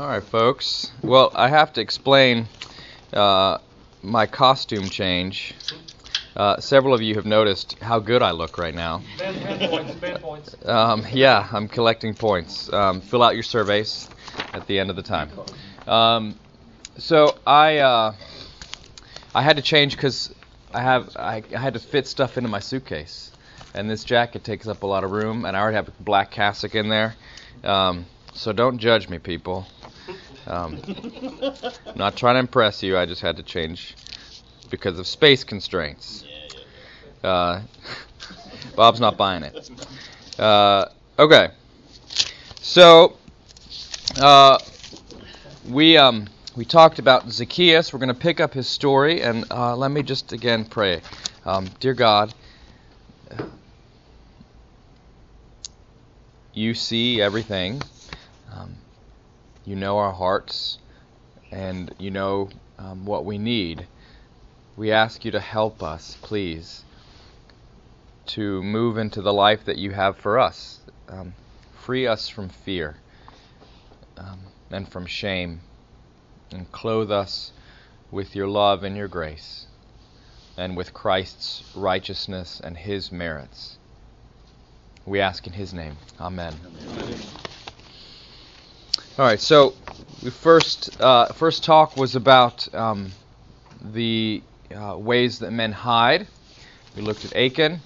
All right, folks. Well, I have to explain uh, my costume change. Uh, several of you have noticed how good I look right now. points, points. Um, yeah, I'm collecting points. Um, fill out your surveys at the end of the time. Um, so I uh, I had to change because I have I, I had to fit stuff into my suitcase, and this jacket takes up a lot of room, and I already have a black cassock in there. Um, so don't judge me, people. Um, I'm not trying to impress you. I just had to change because of space constraints. Uh, Bob's not buying it. Uh, okay. So uh, we um, we talked about Zacchaeus. We're going to pick up his story, and uh, let me just again pray. Um, dear God, you see everything. Um, you know our hearts, and you know um, what we need. We ask you to help us, please, to move into the life that you have for us. Um, free us from fear um, and from shame, and clothe us with your love and your grace, and with Christ's righteousness and his merits. We ask in his name. Amen. Amen. All right, so the first uh, first talk was about um, the uh, ways that men hide. We looked at Achan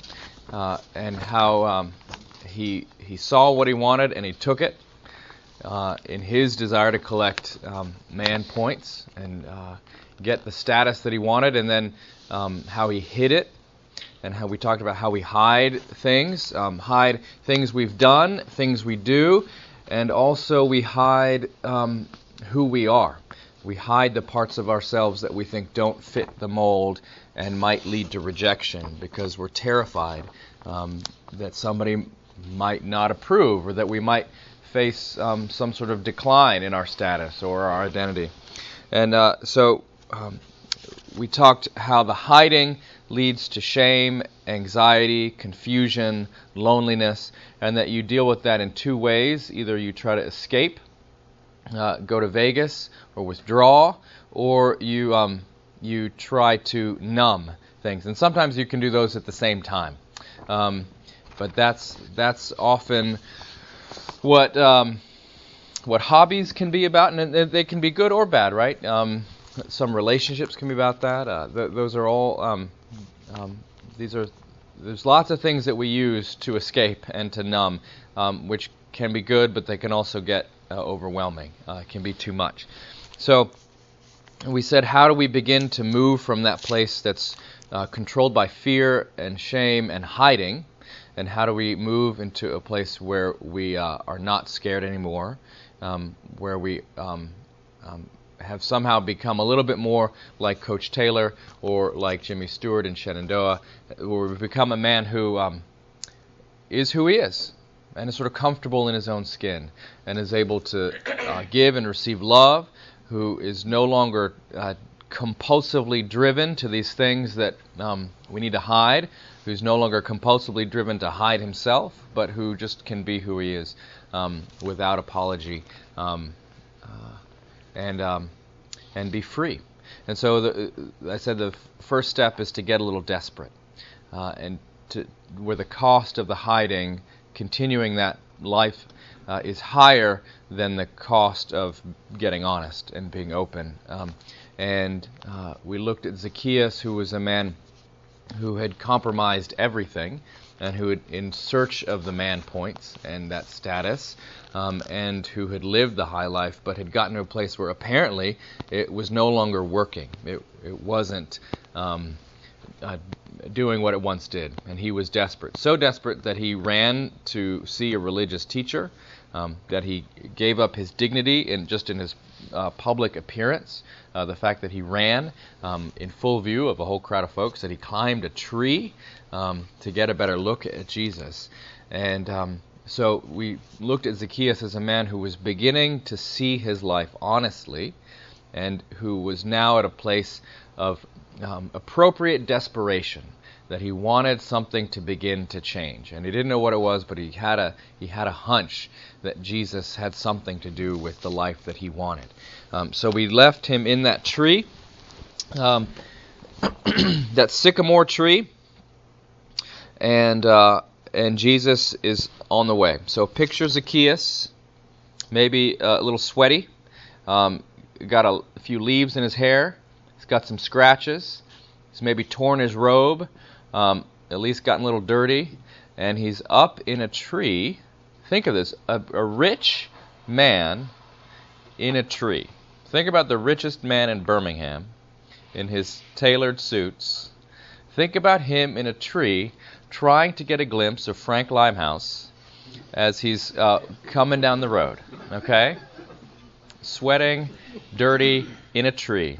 uh, and how um, he he saw what he wanted and he took it uh, in his desire to collect um, man points and uh, get the status that he wanted, and then um, how he hid it. And how we talked about how we hide things, um, hide things we've done, things we do, and also we hide um, who we are. We hide the parts of ourselves that we think don't fit the mold and might lead to rejection because we're terrified um, that somebody might not approve or that we might face um, some sort of decline in our status or our identity. And uh, so um, we talked how the hiding leads to shame, anxiety, confusion, loneliness, and that you deal with that in two ways. Either you try to escape, uh, go to Vegas, or withdraw, or you um, you try to numb things. And sometimes you can do those at the same time. Um, but that's that's often what um, what hobbies can be about, and they can be good or bad, right? Um, some relationships can be about that. Uh, th- those are all um, um, these are there's lots of things that we use to escape and to numb, um, which can be good, but they can also get uh, overwhelming. Uh, it can be too much. So we said, how do we begin to move from that place that's uh, controlled by fear and shame and hiding, and how do we move into a place where we uh, are not scared anymore, um, where we um, um, have somehow become a little bit more like Coach Taylor or like Jimmy Stewart in Shenandoah, we've become a man who um, is who he is and is sort of comfortable in his own skin and is able to uh, give and receive love, who is no longer uh, compulsively driven to these things that um, we need to hide, who's no longer compulsively driven to hide himself, but who just can be who he is um, without apology. Um, uh, and um, and be free. And so the, I said the first step is to get a little desperate, uh, and to where the cost of the hiding, continuing that life, uh, is higher than the cost of getting honest and being open. Um, and uh, we looked at Zacchaeus, who was a man who had compromised everything and who had in search of the man points and that status um, and who had lived the high life but had gotten to a place where apparently it was no longer working. It, it wasn't um, uh, doing what it once did. And he was desperate. So desperate that he ran to see a religious teacher, um, that he gave up his dignity in just in his uh, public appearance. Uh, the fact that he ran um, in full view of a whole crowd of folks, that he climbed a tree um, to get a better look at Jesus. And um, so we looked at Zacchaeus as a man who was beginning to see his life honestly and who was now at a place of um, appropriate desperation. that he wanted something to begin to change, and he didn't know what it was, but he had a he had a hunch that Jesus had something to do with the life that he wanted. Um, so we left him in that tree, um, that sycamore tree, and uh, and Jesus is on the way. So picture Zacchaeus, maybe a little sweaty, um, got a, a few leaves in his hair. He's got some scratches. He's maybe torn his robe, um, at least gotten a little dirty, and he's up in a tree. Think of this a, a rich man in a tree. Think about the richest man in Birmingham in his tailored suits. Think about him in a tree trying to get a glimpse of Frank Limehouse as he's uh, coming down the road. Okay? Sweating, dirty, in a tree.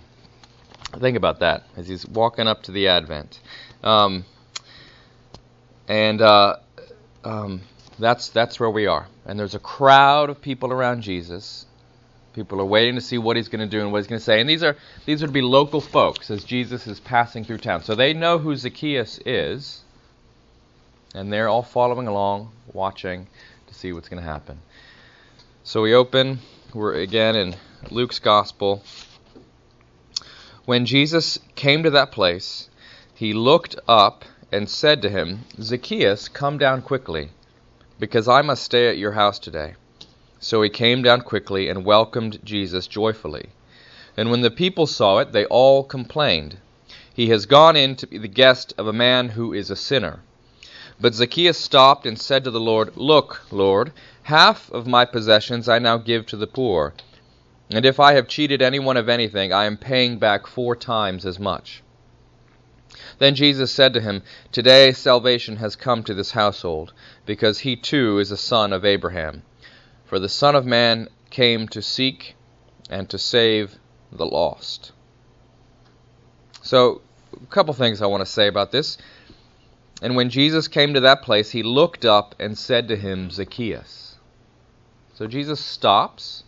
Think about that as he's walking up to the Advent. Um, and uh, um, that's, that's where we are. And there's a crowd of people around Jesus. People are waiting to see what he's going to do and what he's going to say. And these are these would be local folks as Jesus is passing through town. So they know who Zacchaeus is, and they're all following along, watching to see what's going to happen. So we open. We're again in Luke's Gospel. When Jesus came to that place, he looked up and said to him, Zacchaeus, come down quickly, because I must stay at your house today. So he came down quickly and welcomed Jesus joyfully. And when the people saw it, they all complained, He has gone in to be the guest of a man who is a sinner. But Zacchaeus stopped and said to the Lord, Look, Lord, half of my possessions I now give to the poor. And if I have cheated anyone of anything, I am paying back four times as much. Then Jesus said to him, Today salvation has come to this household, because he too is a son of Abraham. For the Son of Man came to seek and to save the lost. So, a couple things I want to say about this. And when Jesus came to that place, he looked up and said to him, Zacchaeus. So Jesus stops,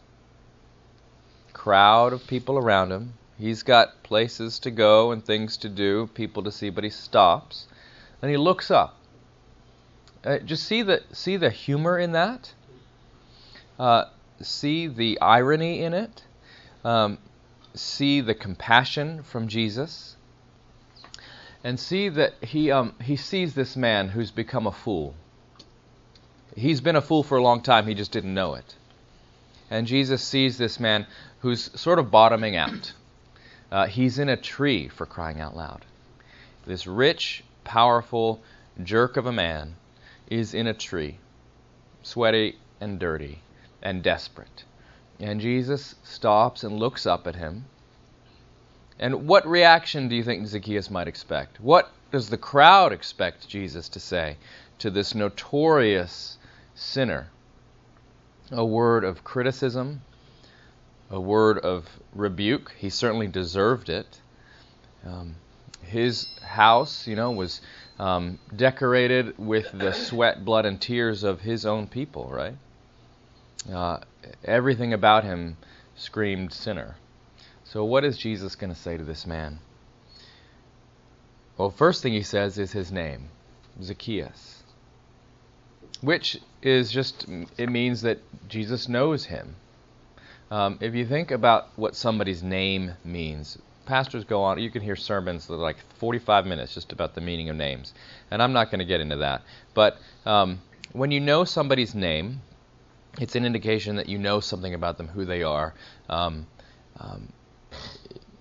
crowd of people around him. He's got places to go and things to do, people to see, but he stops and he looks up. Uh, just see the see the humor in that. Uh, see the irony in it, um, see the compassion from Jesus, and see that he um, he sees this man who's become a fool. He's been a fool for a long time. He just didn't know it. And Jesus sees this man who's sort of bottoming out. Uh, he's in a tree for crying out loud. This rich, powerful jerk of a man is in a tree, sweaty and dirty and desperate. And Jesus stops and looks up at him. And what reaction do you think Zacchaeus might expect? What does the crowd expect Jesus to say to this notorious sinner? A word of criticism, a word of rebuke. He certainly deserved it. Um, his house, you know, was um, decorated with the sweat, blood, and tears of his own people, right? Uh, everything about him screamed sinner. So, what is Jesus going to say to this man? Well, first thing he says is his name, Zacchaeus, which is just, it means that Jesus knows him. Um, if you think about what somebody's name means, pastors go on, you can hear sermons that are like 45 minutes just about the meaning of names. And I'm not going to get into that. But um, when you know somebody's name, it's an indication that you know something about them, who they are. Um, um,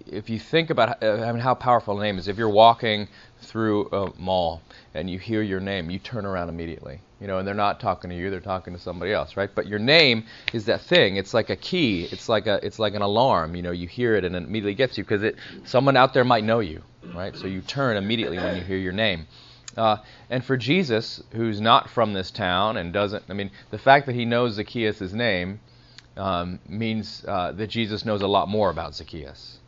if you think about uh, I mean, how powerful a name is, if you're walking through a mall and you hear your name, you turn around immediately. You know, and they're not talking to you; they're talking to somebody else, right? But your name is that thing. It's like a key. It's like a it's like an alarm. You know, you hear it and it immediately gets you because it someone out there might know you, right? So you turn immediately when you hear your name. Uh, and for Jesus, who's not from this town and doesn't, I mean, the fact that he knows Zacchaeus' name um, means uh, that Jesus knows a lot more about Zacchaeus.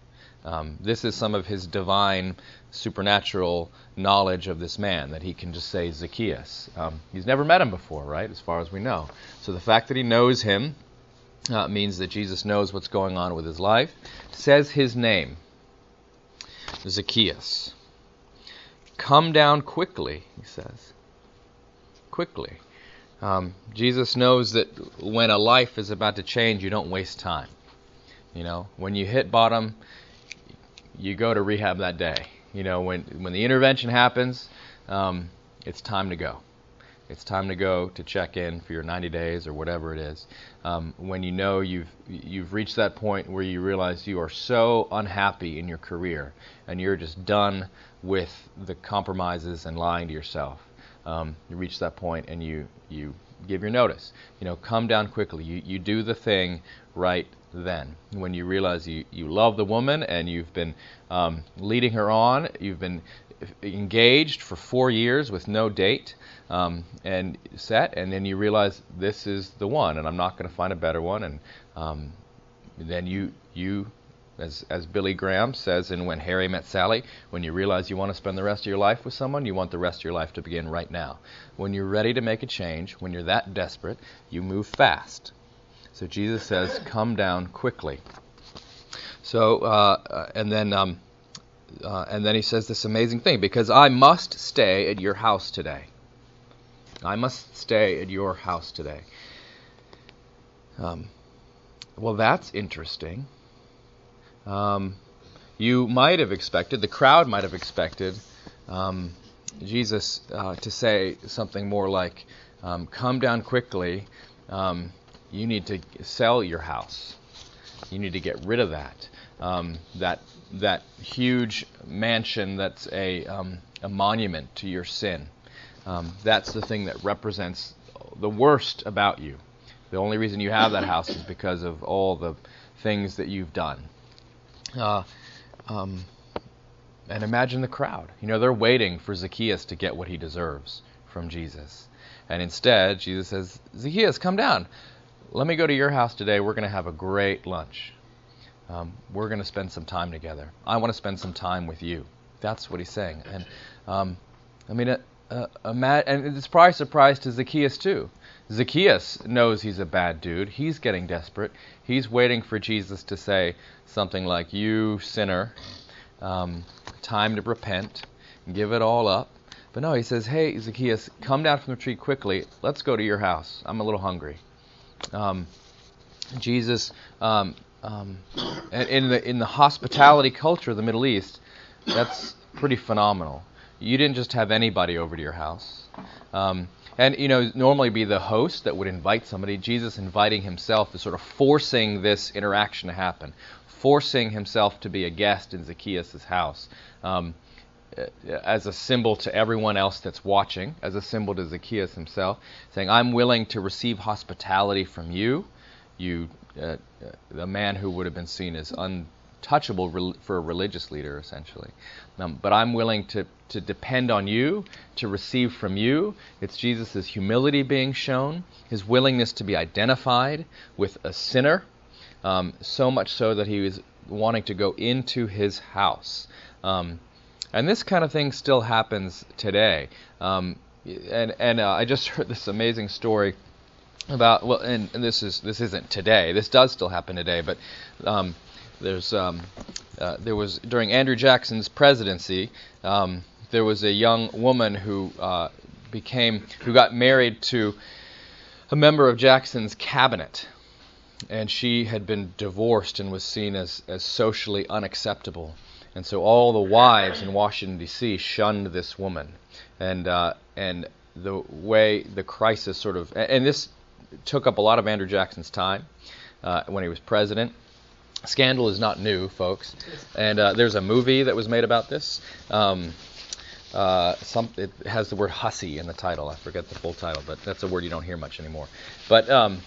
Um, this is some of his divine, supernatural knowledge of this man that he can just say Zacchaeus. Um, he's never met him before, right, as far as we know. So the fact that he knows him uh, means that Jesus knows what's going on with his life. Says his name, Zacchaeus. come down quickly, he says. Quickly. Um, Jesus knows that when a life is about to change, you don't waste time. You know, when you hit bottom, you go to rehab that day. You know, when when the intervention happens, um, it's time to go. It's time to go to check in for your 90 days or whatever it is. Um, when you know you've you've reached that point where you realize you are so unhappy in your career and you're just done with the compromises and lying to yourself. Um, you reach that point and you you give your notice. You know, come down quickly. You you do the thing right then. When you realize you you love the woman and you've been um, leading her on, you've been engaged for four years with no date um, and set, and then you realize this is the one, and I'm not going to find a better one, and um, then you you as as Billy Graham says in When Harry Met Sally, when you realize you want to spend the rest of your life with someone, you want the rest of your life to begin right now. When you're ready to make a change, when you're that desperate, you move fast. So Jesus says, "Come down quickly." So uh, and then. Um, uh, and then he says this amazing thing because I must stay at your house today. I must stay at your house today. Um, well, that's interesting. Um, you might have expected, the crowd might have expected, um, Jesus uh, to say something more like, um, Come down quickly. Um, you need to sell your house. You need to get rid of that. Um, that that huge mansion that's a, um, a monument to your sin. That's the thing that represents the worst about you. The only reason you have that house is because of all the things that you've done. Uh, um, and imagine the crowd. You know, they're waiting for Zacchaeus to get what he deserves from Jesus. And instead, Jesus says, Zacchaeus, come down. Let me go to your house today. We're going to have a great lunch. Um, we're going to spend some time together. I want to spend some time with you. That's what he's saying. And um, I mean, uh, uh, and it's probably a surprise to Zacchaeus too. Zacchaeus knows he's a bad dude. He's getting desperate. He's waiting for Jesus to say something like, "You sinner, um, time to repent, give it all up." But no, he says, "Hey, Zacchaeus, come down from the tree quickly. Let's go to your house. I'm a little hungry." Um, Jesus, um, um in the in the hospitality culture of the Middle East, that's pretty phenomenal you didn't just have anybody over to your house. Um, and you know, normally be the host that would invite somebody. Jesus inviting himself is sort of forcing this interaction to happen, forcing himself to be a guest in Zacchaeus' house. Um, as a symbol to everyone else that's watching, as a symbol to Zacchaeus himself, saying, I'm willing to receive hospitality from you, you, uh, the man who would have been seen as un, touchable for a religious leader, essentially. Um, but I'm willing to, to depend on you, to receive from you. It's Jesus' humility being shown, his willingness to be identified with a sinner, um, so much so that he was wanting to go into his house. Um, and this kind of thing still happens today. Um, and and uh, I just heard this amazing story about well, and, and, this is this isn't today. This does still happen today, but um, there's um, uh, there was during Andrew Jackson's presidency, um, there was a young woman who uh, became who got married to a member of Jackson's cabinet, and she had been divorced and was seen as as socially unacceptable. And so all the wives in Washington D.C. shunned this woman, and uh, and the way the crisis sort of and this took up a lot of Andrew Jackson's time uh, when he was president Scandal is not new, folks, and uh, there's a movie that was made about this. Um, uh, some it has the word hussy in the title. I forget the full title, but that's a word you don't hear much anymore. But um,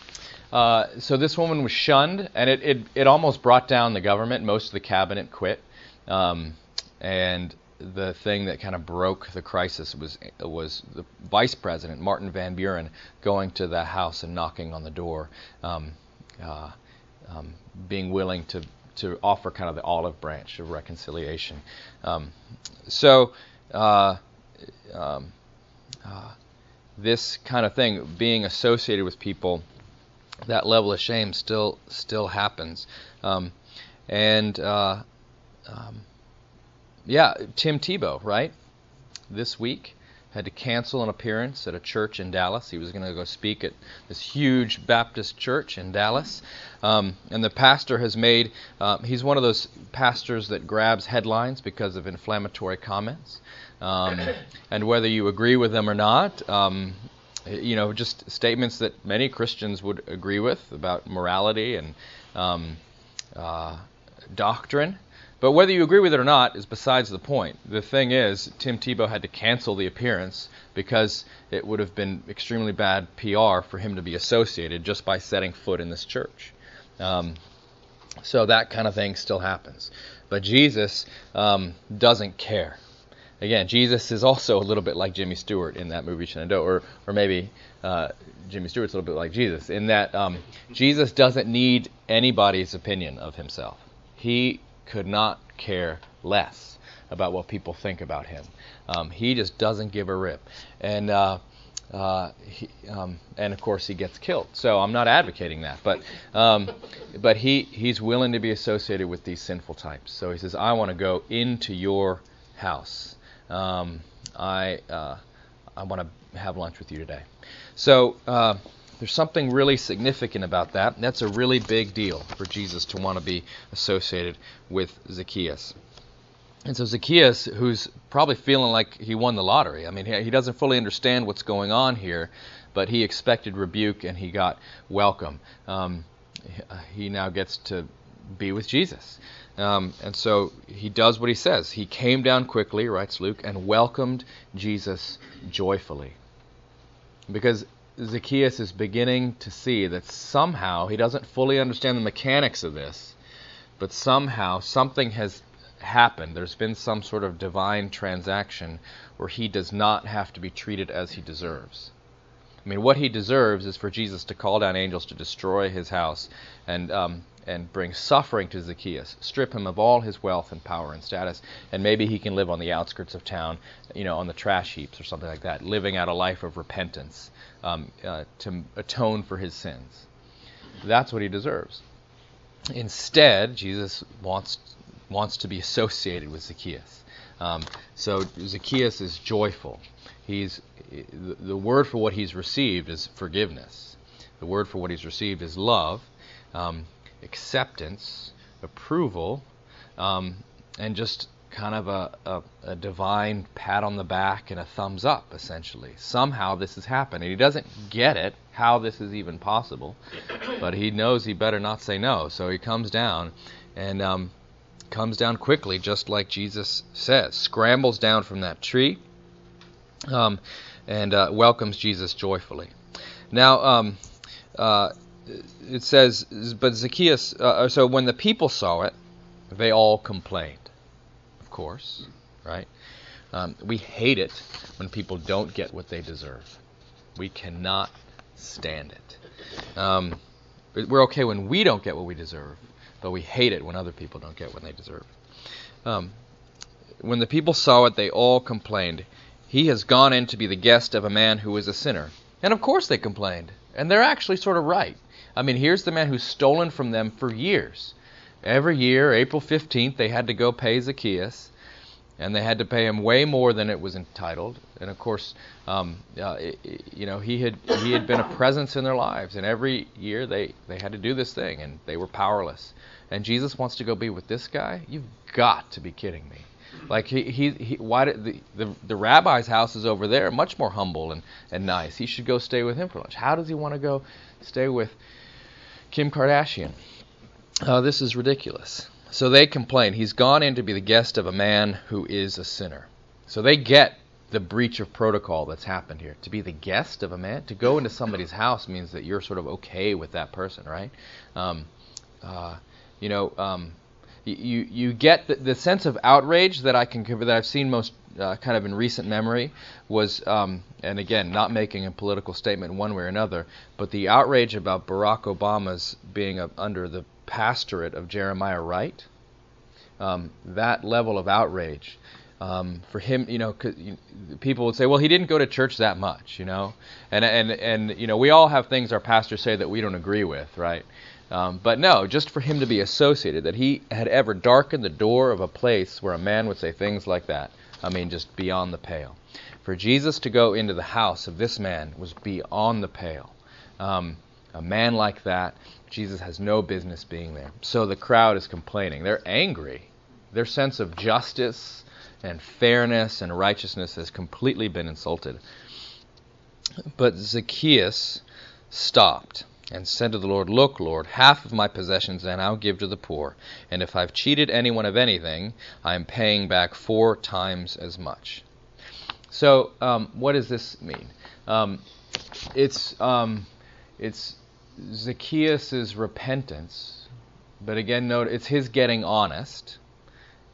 uh, so this woman was shunned, and it, it, it almost brought down the government. Most of the cabinet quit, um, and the thing that kind of broke the crisis was was the vice president Martin Van Buren going to the house and knocking on the door. Um, uh, um, being willing to to offer kind of the olive branch of reconciliation. Um, so uh, um, uh, this kind of thing, being associated with people, that level of shame still still happens. Um, and uh, um, yeah, Tim Tebow, right? this week had to cancel an appearance at a church in Dallas. He was going to go speak at this huge Baptist church in Dallas. Um, and the pastor has made, uh, he's one of those pastors that grabs headlines because of inflammatory comments. Um, and whether you agree with them or not, um, you know, just statements that many Christians would agree with about morality and um, uh, doctrine. But whether you agree with it or not is besides the point. The thing is, Tim Tebow had to cancel the appearance because it would have been extremely bad PR for him to be associated just by setting foot in this church. Um, so that kind of thing still happens. But Jesus um, doesn't care. Again, Jesus is also a little bit like Jimmy Stewart in that movie Shenandoah, or or maybe uh, Jimmy Stewart's a little bit like Jesus in that um, Jesus doesn't need anybody's opinion of himself. He could not care less about what people think about him. Um, he just doesn't give a rip, and uh, uh, he, um, and of course he gets killed. So I'm not advocating that, but um, but he he's willing to be associated with these sinful types. So he says, I want to go into your house. Um, I uh, I want to have lunch with you today. So. There's something really significant about that. That's a really big deal for Jesus to want to be associated with Zacchaeus. And so Zacchaeus, who's probably feeling like he won the lottery, I mean, he, he doesn't fully understand what's going on here, but he expected rebuke and he got welcome. Um, he now gets to be with Jesus. Um, and so he does what he says. He came down quickly, writes Luke, and welcomed Jesus joyfully. Because Zacchaeus is beginning to see that somehow he doesn't fully understand the mechanics of this, but somehow something has happened. There's been some sort of divine transaction where he does not have to be treated as he deserves. I mean, what he deserves is for Jesus to call down angels to destroy his house and um, and bring suffering to Zacchaeus, strip him of all his wealth and power and status, and maybe he can live on the outskirts of town, you know, on the trash heaps or something like that, living out a life of repentance um, uh, to atone for his sins. That's what he deserves. Instead, Jesus wants wants to be associated with Zacchaeus. Um, so Zacchaeus is joyful. He's the, word for what he's received is forgiveness. The word for what he's received is love, um, acceptance, approval, um, and just kind of a, a, a, divine pat on the back and a thumbs up, essentially. Somehow this has happened. And he doesn't get it, how this is even possible, but he knows he better not say no. So he comes down and um, comes down quickly, just like Jesus says, scrambles down from that tree um, and uh, welcomes Jesus joyfully. Now, um, uh, it says, but Zacchaeus, uh, so when the people saw it, they all complained course, right? Um, we hate it when people don't get what they deserve. We cannot stand it. Um, we're okay when we don't get what we deserve, but we hate it when other people don't get what they deserve. Um, when the people saw it, they all complained. He has gone in to be the guest of a man who is a sinner. And of course they complained. And they're actually sort of right. I mean, here's the man who's stolen from them for years. Every year, April 15th, they had to go pay Zacchaeus and they had to pay him way more than it was entitled. And of course, um, uh, you know, he had he had been a presence in their lives, and every year they they had to do this thing, and they were powerless. And Jesus wants to go be with this guy? You've got to be kidding me! Like he he, he why did the, the the rabbi's house is over there, much more humble and and nice. He should go stay with him for lunch. How does he want to go stay with Kim Kardashian? Uh, this is ridiculous. So they complain, He's gone in to be the guest of a man who is a sinner. So they get the breach of protocol that's happened here. To be the guest of a man, to go into somebody's house means that you're sort of okay with that person, right? Um, uh, you know, um, you you get the, the, sense of outrage that I can that I've seen most uh, kind of in recent memory was, um, and again, not making a political statement one way or another, but the outrage about Barack Obama's being a, under the pastorate of Jeremiah Wright, um, that level of outrage. Um, for him, you know, people would say, "Well, he didn't go to church that much," you know, and and and you know, we all have things our pastors say that we don't agree with, right? Um, but no, just for him to be associated, that he had ever darkened the door of a place where a man would say things like that, I mean, just beyond the pale. For Jesus to go into the house of this man was beyond the pale. Um, a man like that, Jesus has no business being there. So the crowd is complaining. They're angry. Their sense of justice and fairness and righteousness has completely been insulted. But Zacchaeus stopped and said to the Lord, Look, Lord, half of my possessions then I'll give to the poor. And if I've cheated anyone of anything, I am paying back four times as much. So, um, what does this mean? Um, it's um, it's Zacchaeus' repentance, but again, note it's his getting honest.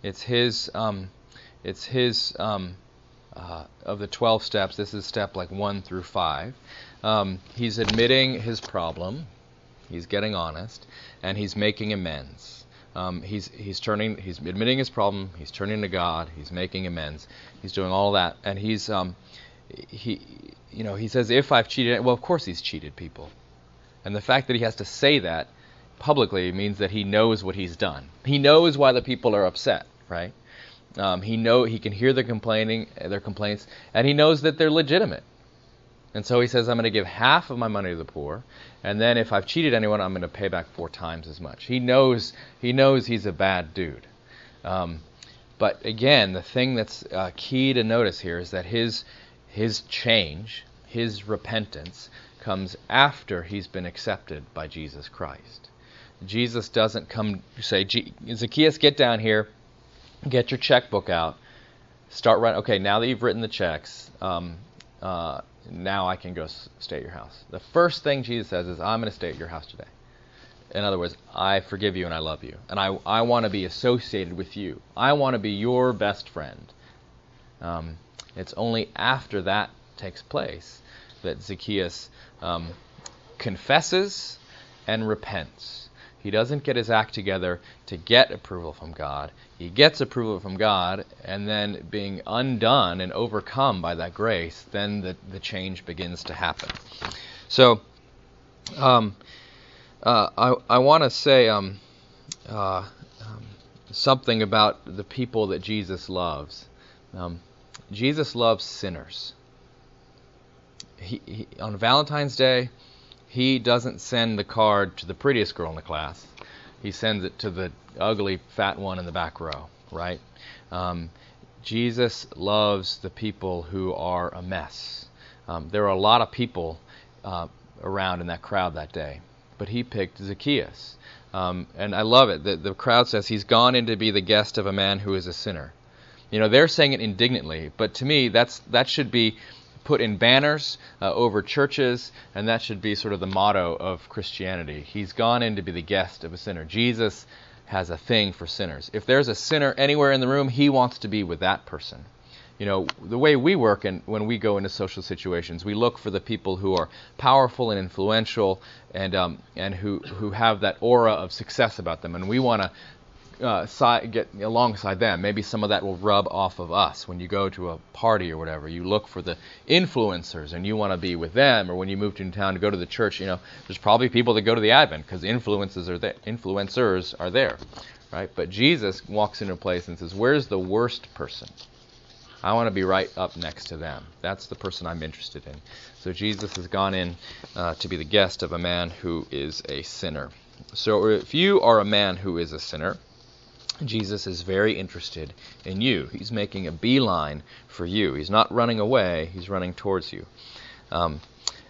It's his um, it's his um, uh, of the twelve steps. This is step like one through five. Um, he's admitting his problem. He's getting honest, and he's making amends. Um, he's he's turning he's admitting his problem. He's turning to God. He's making amends. He's doing all that, and he's um, he you know he says if I've cheated, well of course he's cheated people, and the fact that he has to say that publicly means that he knows what he's done. He knows why the people are upset, right? Um, he know he can hear their complaining their complaints, and he knows that they're legitimate. And so he says, I'm going to give half of my money to the poor, and then if I've cheated anyone, I'm going to pay back four times as much. He knows he knows he's a bad dude. Um, but again, the thing that's uh, key to notice here is that his his change, his repentance, comes after he's been accepted by Jesus Christ. Jesus doesn't come say, Zacchaeus, get down here, get your checkbook out, start writing. Okay, now that you've written the checks, um, uh, now I can go stay at your house. The first thing Jesus says is, I'm going to stay at your house today. In other words, I forgive you and I love you. And I, I want to be associated with you. I want to be your best friend. Um, it's only after that takes place that Zacchaeus um, confesses and repents. He doesn't get his act together to get approval from God. He gets approval from God, and then being undone and overcome by that grace, then the, the change begins to happen. So, um, uh, I, I want to say um, uh, um, something about the people that Jesus loves. Um, Jesus loves sinners. He, he, on Valentine's Day, he doesn't send the card to the prettiest girl in the class. He sends it to the ugly fat one in the back row, right? Um, Jesus loves the people who are a mess. Um, there are a lot of people uh, around in that crowd that day, but he picked Zacchaeus. Um, and I love it. The, the crowd says he's gone in to be the guest of a man who is a sinner. You know, they're saying it indignantly, but to me, that's that should be put in banners uh, over churches, and that should be sort of the motto of Christianity. He's gone in to be the guest of a sinner. Jesus has a thing for sinners. If there's a sinner anywhere in the room, he wants to be with that person. You know, the way we work and when we go into social situations, we look for the people who are powerful and influential and um, and who who have that aura of success about them, and we want to uh, get alongside them. Maybe some of that will rub off of us when you go to a party or whatever. You look for the influencers and you want to be with them. Or when you move to a town to go to the church, you know, there's probably people that go to the Advent because influences are there. Influencers are there, right? But Jesus walks into a place and says, "Where's the worst person?" I want to be right up next to them. That's the person I'm interested in. So Jesus has gone in uh, to be the guest of a man who is a sinner. So if you are a man who is a sinner, Jesus is very interested in you. He's making a beeline for you. He's not running away, he's running towards you. Um,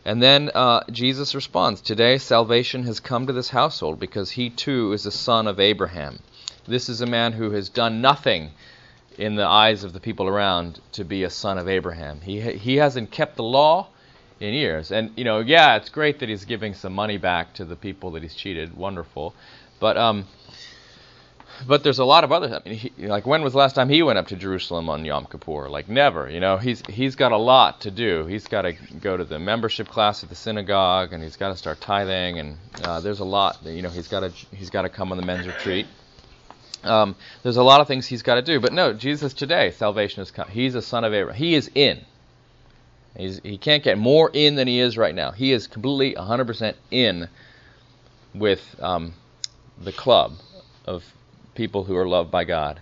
and then uh, Jesus responds Today salvation has come to this household because he too is a son of Abraham. This is a man who has done nothing in the eyes of the people around to be a son of Abraham. He, he hasn't kept the law in years. And, you know, yeah, it's great that he's giving some money back to the people that he's cheated. Wonderful. But, um, but there's a lot of other. I mean, he, like when was the last time he went up to Jerusalem on Yom Kippur? Like never. You know, he's he's got a lot to do. He's got to go to the membership class at the synagogue, and he's got to start tithing, and uh, there's a lot. You know, he's got to he's got to come on the men's retreat. Um, there's a lot of things he's got to do. But no, Jesus today, salvation has come. He's a son of Abraham. He is in. He's, he can't get more in than he is right now. He is completely 100% in with um, the club of people who are loved by God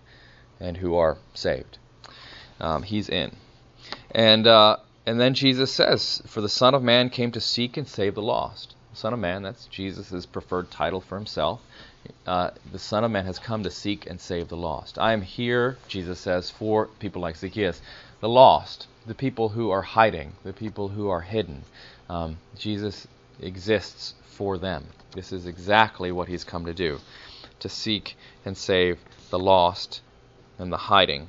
and who are saved. um, he's in. And uh, and then Jesus says, "For the Son of Man came to seek and save the lost." The Son of Man, that's Jesus' preferred title for himself. Uh, the Son of Man has come to seek and save the lost. I am here, Jesus says, for people like Zacchaeus, the lost, the people who are hiding, the people who are hidden. Um, Jesus exists for them. This is exactly what he's come to do to seek and save the lost and the hiding.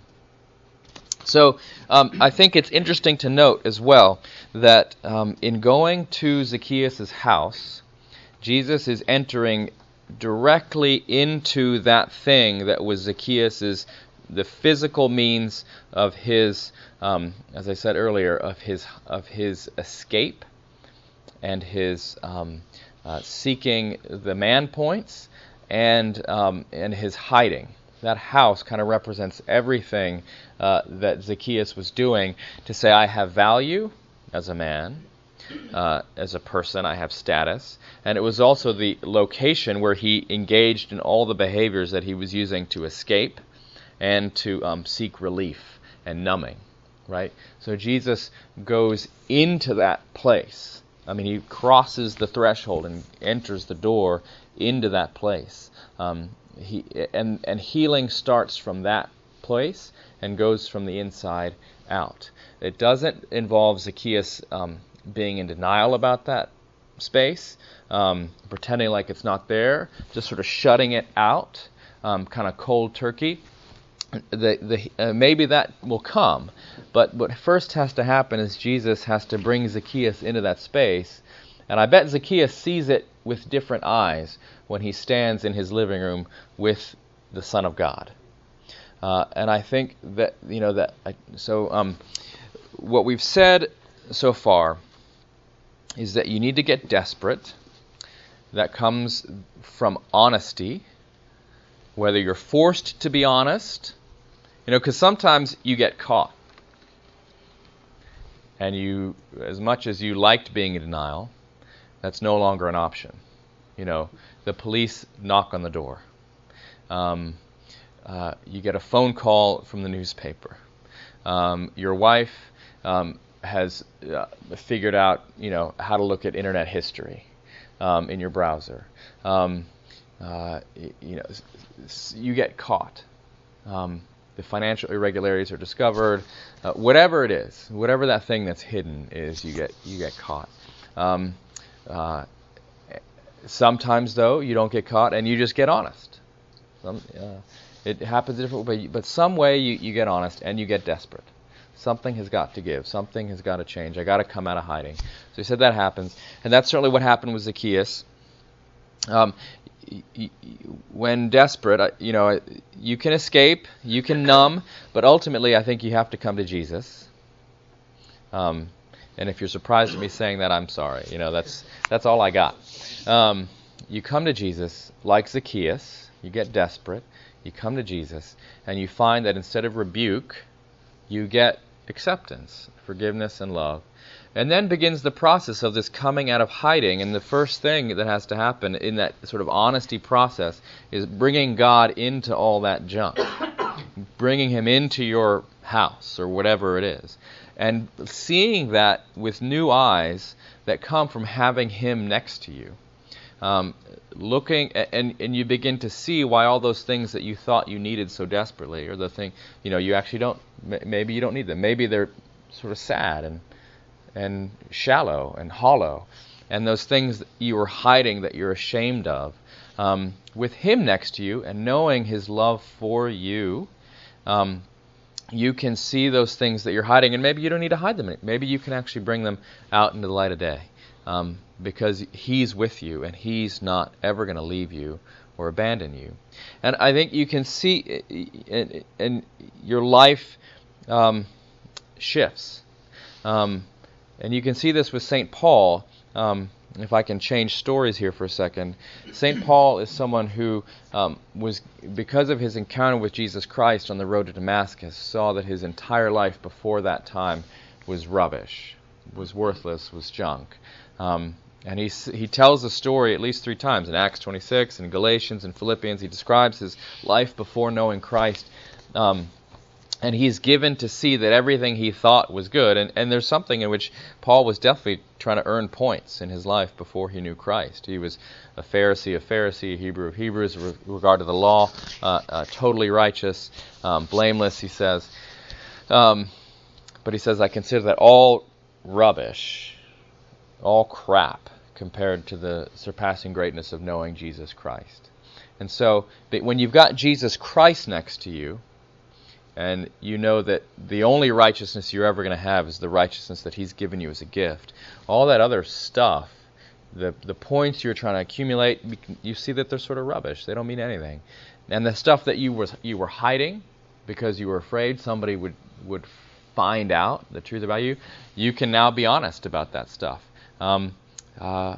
So um, I think it's interesting to note as well that um, in going to Zacchaeus' house, Jesus is entering directly into that thing that was Zacchaeus' the physical means of his, um, as I said earlier, of his of his escape and his um, uh, seeking the man points and um, and his hiding that house kind of represents everything uh, that Zacchaeus was doing to say, I have value as a man, uh, as a person, I have status. And it was also the location where he engaged in all the behaviors that he was using to escape and to um, seek relief and numbing, right? So Jesus goes into that place. I mean, he crosses the threshold and enters the door into that place. Um, he and and healing starts from that place and goes from the inside out. It doesn't involve Zacchaeus um, being in denial about that space, um, pretending like it's not there, just sort of shutting it out, um, kind of cold turkey. The, the, uh, maybe that will come, but what first has to happen is Jesus has to bring Zacchaeus into that space, and I bet Zacchaeus sees it with different eyes when he stands in his living room with the Son of God. Uh, and I think that you know that so um, what we've said so far is that you need to get desperate. That comes from honesty, whether you're forced to be honest, you know, because sometimes you get caught, and you, as much as you liked being in denial, that's no longer an option. You know, the police knock on the door. Um, uh, you get a phone call from the newspaper. Um, your wife um, has uh, figured out, you know, how to look at internet history um, in your browser. Um, uh, you know, you get caught. Um, the financial irregularities are discovered. Uh, whatever it is, whatever that thing that's hidden is, you get you get caught. Um, uh, sometimes, though, you don't get caught and you just get honest. Some, uh, it happens a different way, but some way you, you get honest and you get desperate. Something has got to give. Something has got to change. I got to come out of hiding. So he said that happens, and that's certainly what happened with Zacchaeus. Um, when desperate, you know, you can escape, you can numb, but ultimately, I think you have to come to Jesus. Um, and if you're surprised at me saying that, I'm sorry. You know, that's that's all I got. Um, you come to Jesus like Zacchaeus. You get desperate. You come to Jesus, and you find that instead of rebuke, you get acceptance, forgiveness, and love. And then begins the process of this coming out of hiding. And the first thing that has to happen in that sort of honesty process is bringing God into all that junk, bringing Him into your house or whatever it is and seeing that with new eyes that come from having Him next to you. Um, looking and and you begin to see why all those things that you thought you needed so desperately, or the thing you know you actually don't. Maybe you don't need them. Maybe they're sort of sad and and shallow and hollow, and those things that you were hiding that you're ashamed of. Um, with Him next to you and knowing His love for you, um, you can see those things that you're hiding, and maybe you don't need to hide them. Maybe you can actually bring them out into the light of day um, because He's with you and He's not ever going to leave you or abandon you. And I think you can see in, in your life um, shifts. Um, and you can see this with St. Paul. Um, if I can change stories here for a second, St. Paul is someone who um, was, because of his encounter with Jesus Christ on the road to Damascus, saw that his entire life before that time was rubbish, was worthless, was junk. Um, and he, he tells the story at least three times in Acts 26, in Galatians, and Philippians. He describes his life before knowing Christ. Um, and he's given to see that everything he thought was good. And, and there's something in which Paul was definitely trying to earn points in his life before he knew Christ. He was a Pharisee, a Pharisee, a Hebrew of Hebrews, with regard to the law, uh, uh, totally righteous, um, blameless, he says. Um, but he says, I consider that all rubbish, all crap, compared to the surpassing greatness of knowing Jesus Christ. And so, when you've got Jesus Christ next to you, and you know that the only righteousness you're ever going to have is the righteousness that He's given you as a gift, all that other stuff, the the points you're trying to accumulate, you see that they're sort of rubbish. They don't mean anything. And the stuff that you were you were hiding because you were afraid somebody would would find out the truth about you, you can now be honest about that stuff. Um, uh,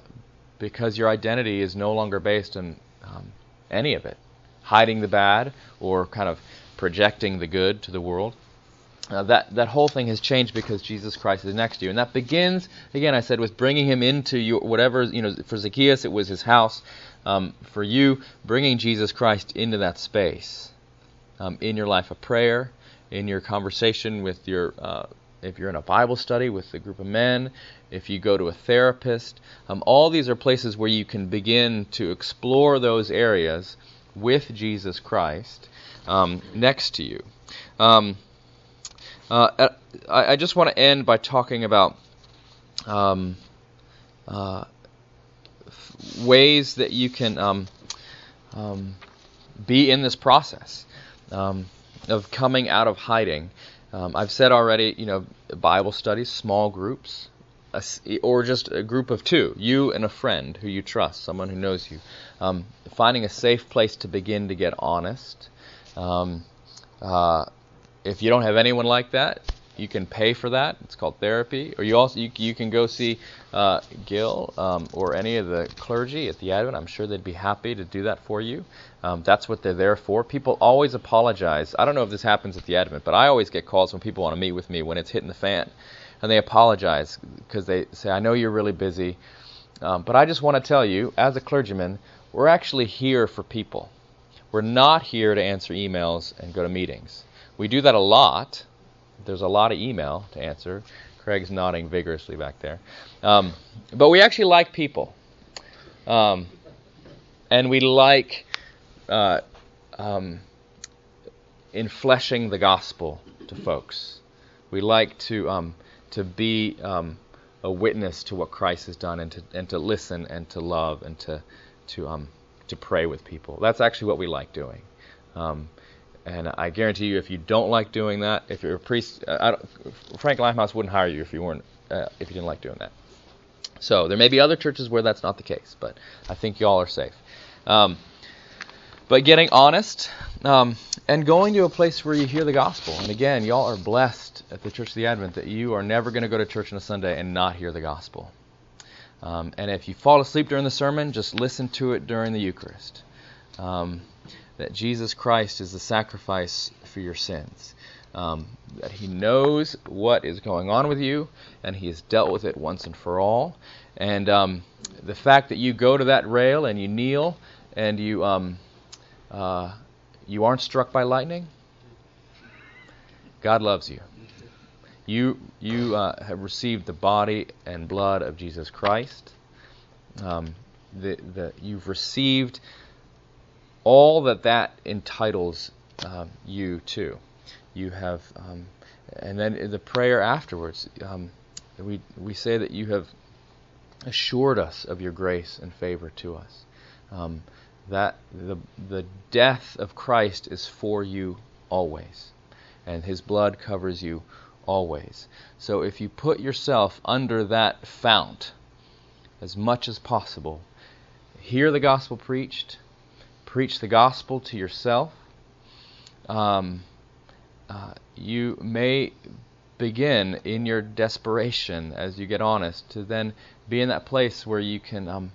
because your identity is no longer based on um, any of it, hiding the bad or kind of projecting the good to the world. Uh, that that whole thing has changed because Jesus Christ is next to you, and that begins again. I said with bringing him into your whatever you know. For Zacchaeus, it was his house. Um, for you, bringing Jesus Christ into that space um, in your life of prayer, in your conversation with your, uh, if you're in a Bible study with a group of men, if you go to a therapist, um, all these are places where you can begin to explore those areas with Jesus Christ um, next to you. Um, uh, I, I, just want to end by talking about um, uh, ways that you can um, um, be in this process um, of coming out of hiding. I've said already, you know, Bible studies, small groups, a, or just a group of two, you and a friend who you trust, someone who knows you. Um, finding a safe place to begin to get honest, um, uh, if you don't have anyone like that, you can pay for that. It's called therapy. Or you also you, you can go see uh, Gil um, or any of the clergy at the Advent. I'm sure they'd be happy to do that for you. Um, that's what they're there for. People always apologize. I don't know if this happens at the Advent, but I always get calls when people want to meet with me when it's hitting the fan, and they apologize because they say, "I know you're really busy, um, but I just want to tell you, as a clergyman, we're actually here for people." We're not here to answer emails and go to meetings. We do that a lot. There's a lot of email to answer. Craig's nodding vigorously back there. Um, but we actually like people. Um, and we like uh, um, infleshing the gospel to folks. We like to um, to be um, a witness to what Christ has done, and to and to listen and to love and to to um, to pray with people. That's actually what we like doing. Um, and I guarantee you, if you don't like doing that, if you're a priest, uh, Frank Limehouse wouldn't hire you if you weren't uh, if you didn't like doing that. So there may be other churches where that's not the case, but I think y'all are safe. Um, but getting honest um, and going to a place where you hear the gospel. And again, y'all are blessed at the Church of the Advent that you are never going to go to church on a Sunday and not hear the gospel. Um, and if you fall asleep during the sermon, just listen to it during the Eucharist. Um, that Jesus Christ is the sacrifice for your sins. Um, that He knows what is going on with you, and He has dealt with it once and for all. And um, the fact that you go to that rail and you kneel and you um, uh, you aren't struck by lightning, God loves you. You you uh, have received the body and blood of Jesus Christ. Um, you've received all that that entitles um, you to. You have, um, and then the prayer afterwards, um, we we say that you have assured us of your grace and favor to us. Um, that the the death of Christ is for you always, and His blood covers you always. So if you put yourself under that fount as much as possible, hear the gospel preached, preach the gospel to yourself, um, uh, you may begin in your desperation as you get honest to then be in that place where you can um,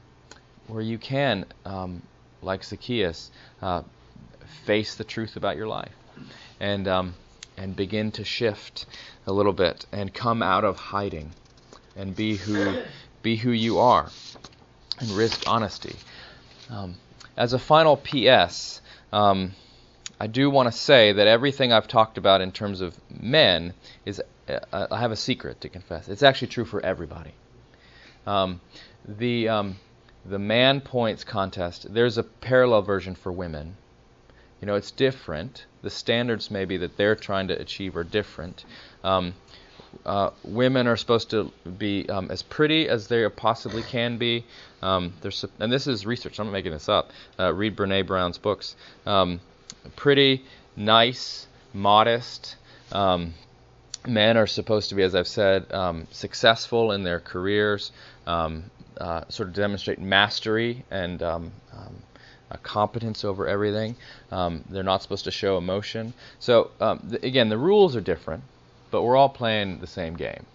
where you can um, like Zacchaeus uh, face the truth about your life and um, and begin to shift a little bit and come out of hiding and be who be who you are and risk honesty. Um, as a final PS, um, I do want to say that everything I've talked about in terms of men is, uh, I have a secret to confess. It's actually true for everybody. Um, the um, the man points contest. There's a parallel version for women. You know, it's different. The standards maybe that they're trying to achieve are different. Um, uh, women are supposed to be um, as pretty as they possibly can be. Um, and this is research. I'm not making this up. Uh, read Brene Brown's books. Um, pretty, nice, modest. Um, men are supposed to be, as I've said, um, successful in their careers, um, uh, sort of demonstrate mastery and um, um, competence over everything. Um, they're not supposed to show emotion. So th- again, the rules are different, but we're all playing the same game.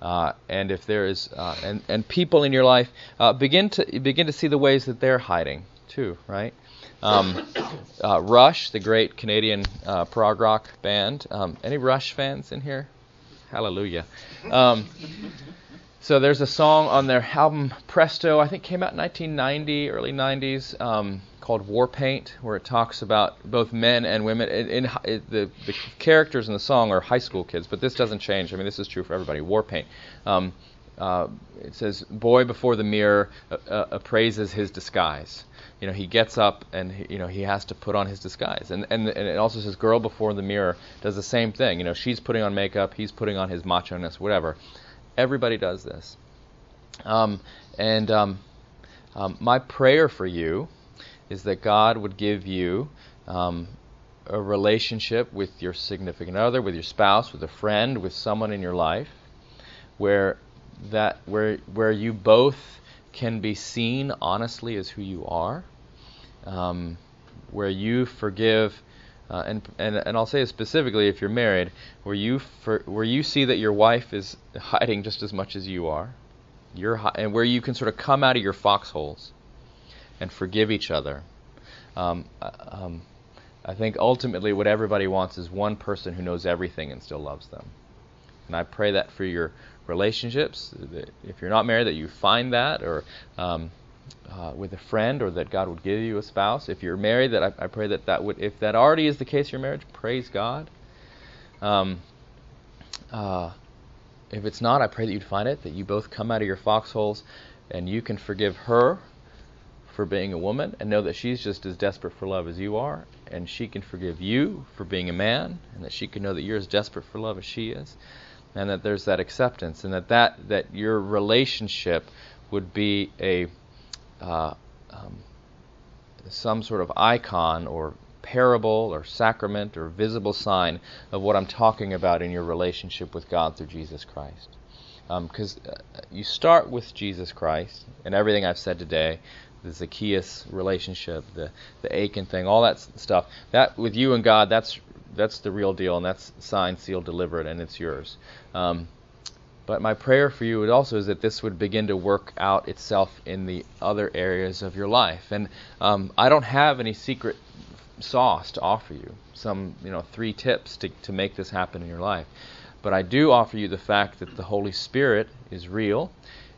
Uh, and if there is, uh, and and people in your life uh, begin to begin to see the ways that they're hiding too, right? Um, uh, Rush, the great Canadian uh, prog rock band. Um, any Rush fans in here? Hallelujah. So there's a song on their album Presto, I think came out in 1990, early 90s, um, called War Paint, where it talks about both men and women. In the, the, characters in the song are high school kids, but this doesn't change. I mean, this is true for everybody. War Paint. Um, uh, it says, "Boy before the mirror uh, uh, appraises his disguise." you know, he gets up and he, you know he has to put on his disguise. And, and and it also says girl before the mirror does the same thing. You know, she's putting on makeup, he's putting on his macho-ness, whatever. Everybody does this. Um, and um, um, my prayer for you is that God would give you um, a relationship with your significant other, with your spouse, with a friend, with someone in your life, where that where where you both can be seen honestly as who you are, um, where you forgive, uh, and, and and I'll say specifically if you're married, where you for, where you see that your wife is hiding just as much as you are, you're and where you can sort of come out of your foxholes and forgive each other. Um, uh, um, I think ultimately what everybody wants is one person who knows everything and still loves them. And I pray that for your relationships. If you're not married, that you find that, or um, uh, with a friend, or that God would give you a spouse. If you're married, that I, I, pray that that would, if that already is the case in your marriage, praise God. Um, uh, if it's not, I pray that you'd find it, that you both come out of your foxholes, and you can forgive her for being a woman, and know that she's just as desperate for love as you are, and she can forgive you for being a man, and that she can know that you're as desperate for love as she is and that there's that acceptance, and that that, that your relationship would be a uh, um, some sort of icon or parable or sacrament or visible sign of what I'm talking about in your relationship with God through Jesus Christ. Because um, uh, you start with Jesus Christ and everything I've said today, the Zacchaeus relationship, the the Achan thing, all that stuff. That with you and God, that's that's the real deal, and that's signed, sealed, delivered, and it's yours. Um, but my prayer for you also is that this would begin to work out itself in the other areas of your life. And um, I don't have any secret sauce to offer you, some you know three tips to, to make this happen in your life. But I do offer you the fact that the Holy Spirit is real,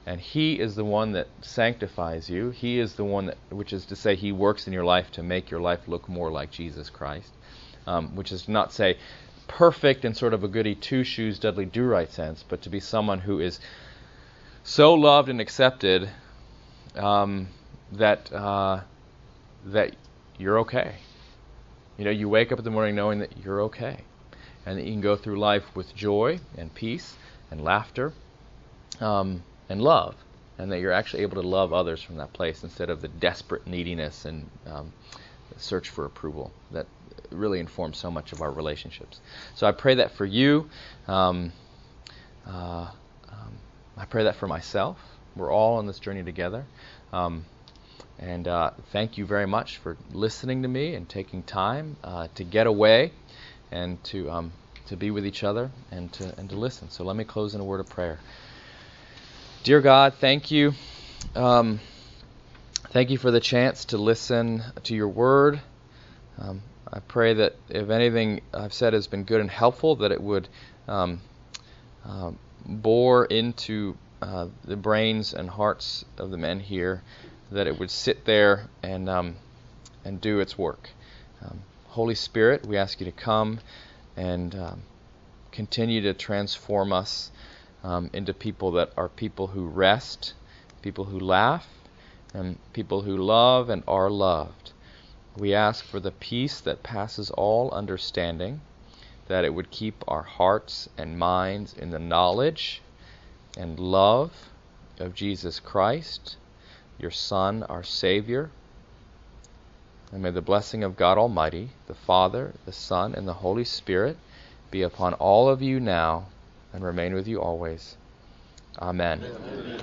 and He is the one that sanctifies you. He is the one that, which is to say, He works in your life to make your life look more like Jesus Christ um, which is not say perfect in sort of a goody two shoes, Dudley do right sense, but to be someone who is so loved and accepted um, that uh, that you're okay. You know, you wake up in the morning knowing that you're okay, and that you can go through life with joy and peace and laughter um, and love, and that you're actually able to love others from that place instead of the desperate neediness and um, search for approval that really informs so much of our relationships. So I pray that for you. Um, uh, um, I pray that for myself. We're all on this journey together. Um, and uh, thank you very much for listening to me and taking time uh, to get away and to um, to be with each other and to and to listen. So let me close in a word of prayer. Dear God, thank you. Thank you for the chance to listen to your word. Um, I pray that if anything I've said has been good and helpful, that it would um, uh, bore into uh, the brains and hearts of the men here, that it would sit there and um, and do its work. Um, Holy Spirit, we ask you to come and um, continue to transform us um, into people that are people who rest, people who laugh, and people who love and are loved. We ask for the peace that passes all understanding, that it would keep our hearts and minds in the knowledge and love of Jesus Christ, your Son, our Savior. And may the blessing of God Almighty, the Father, the Son, and the Holy Spirit be upon all of you now and remain with you always. Amen. Amen.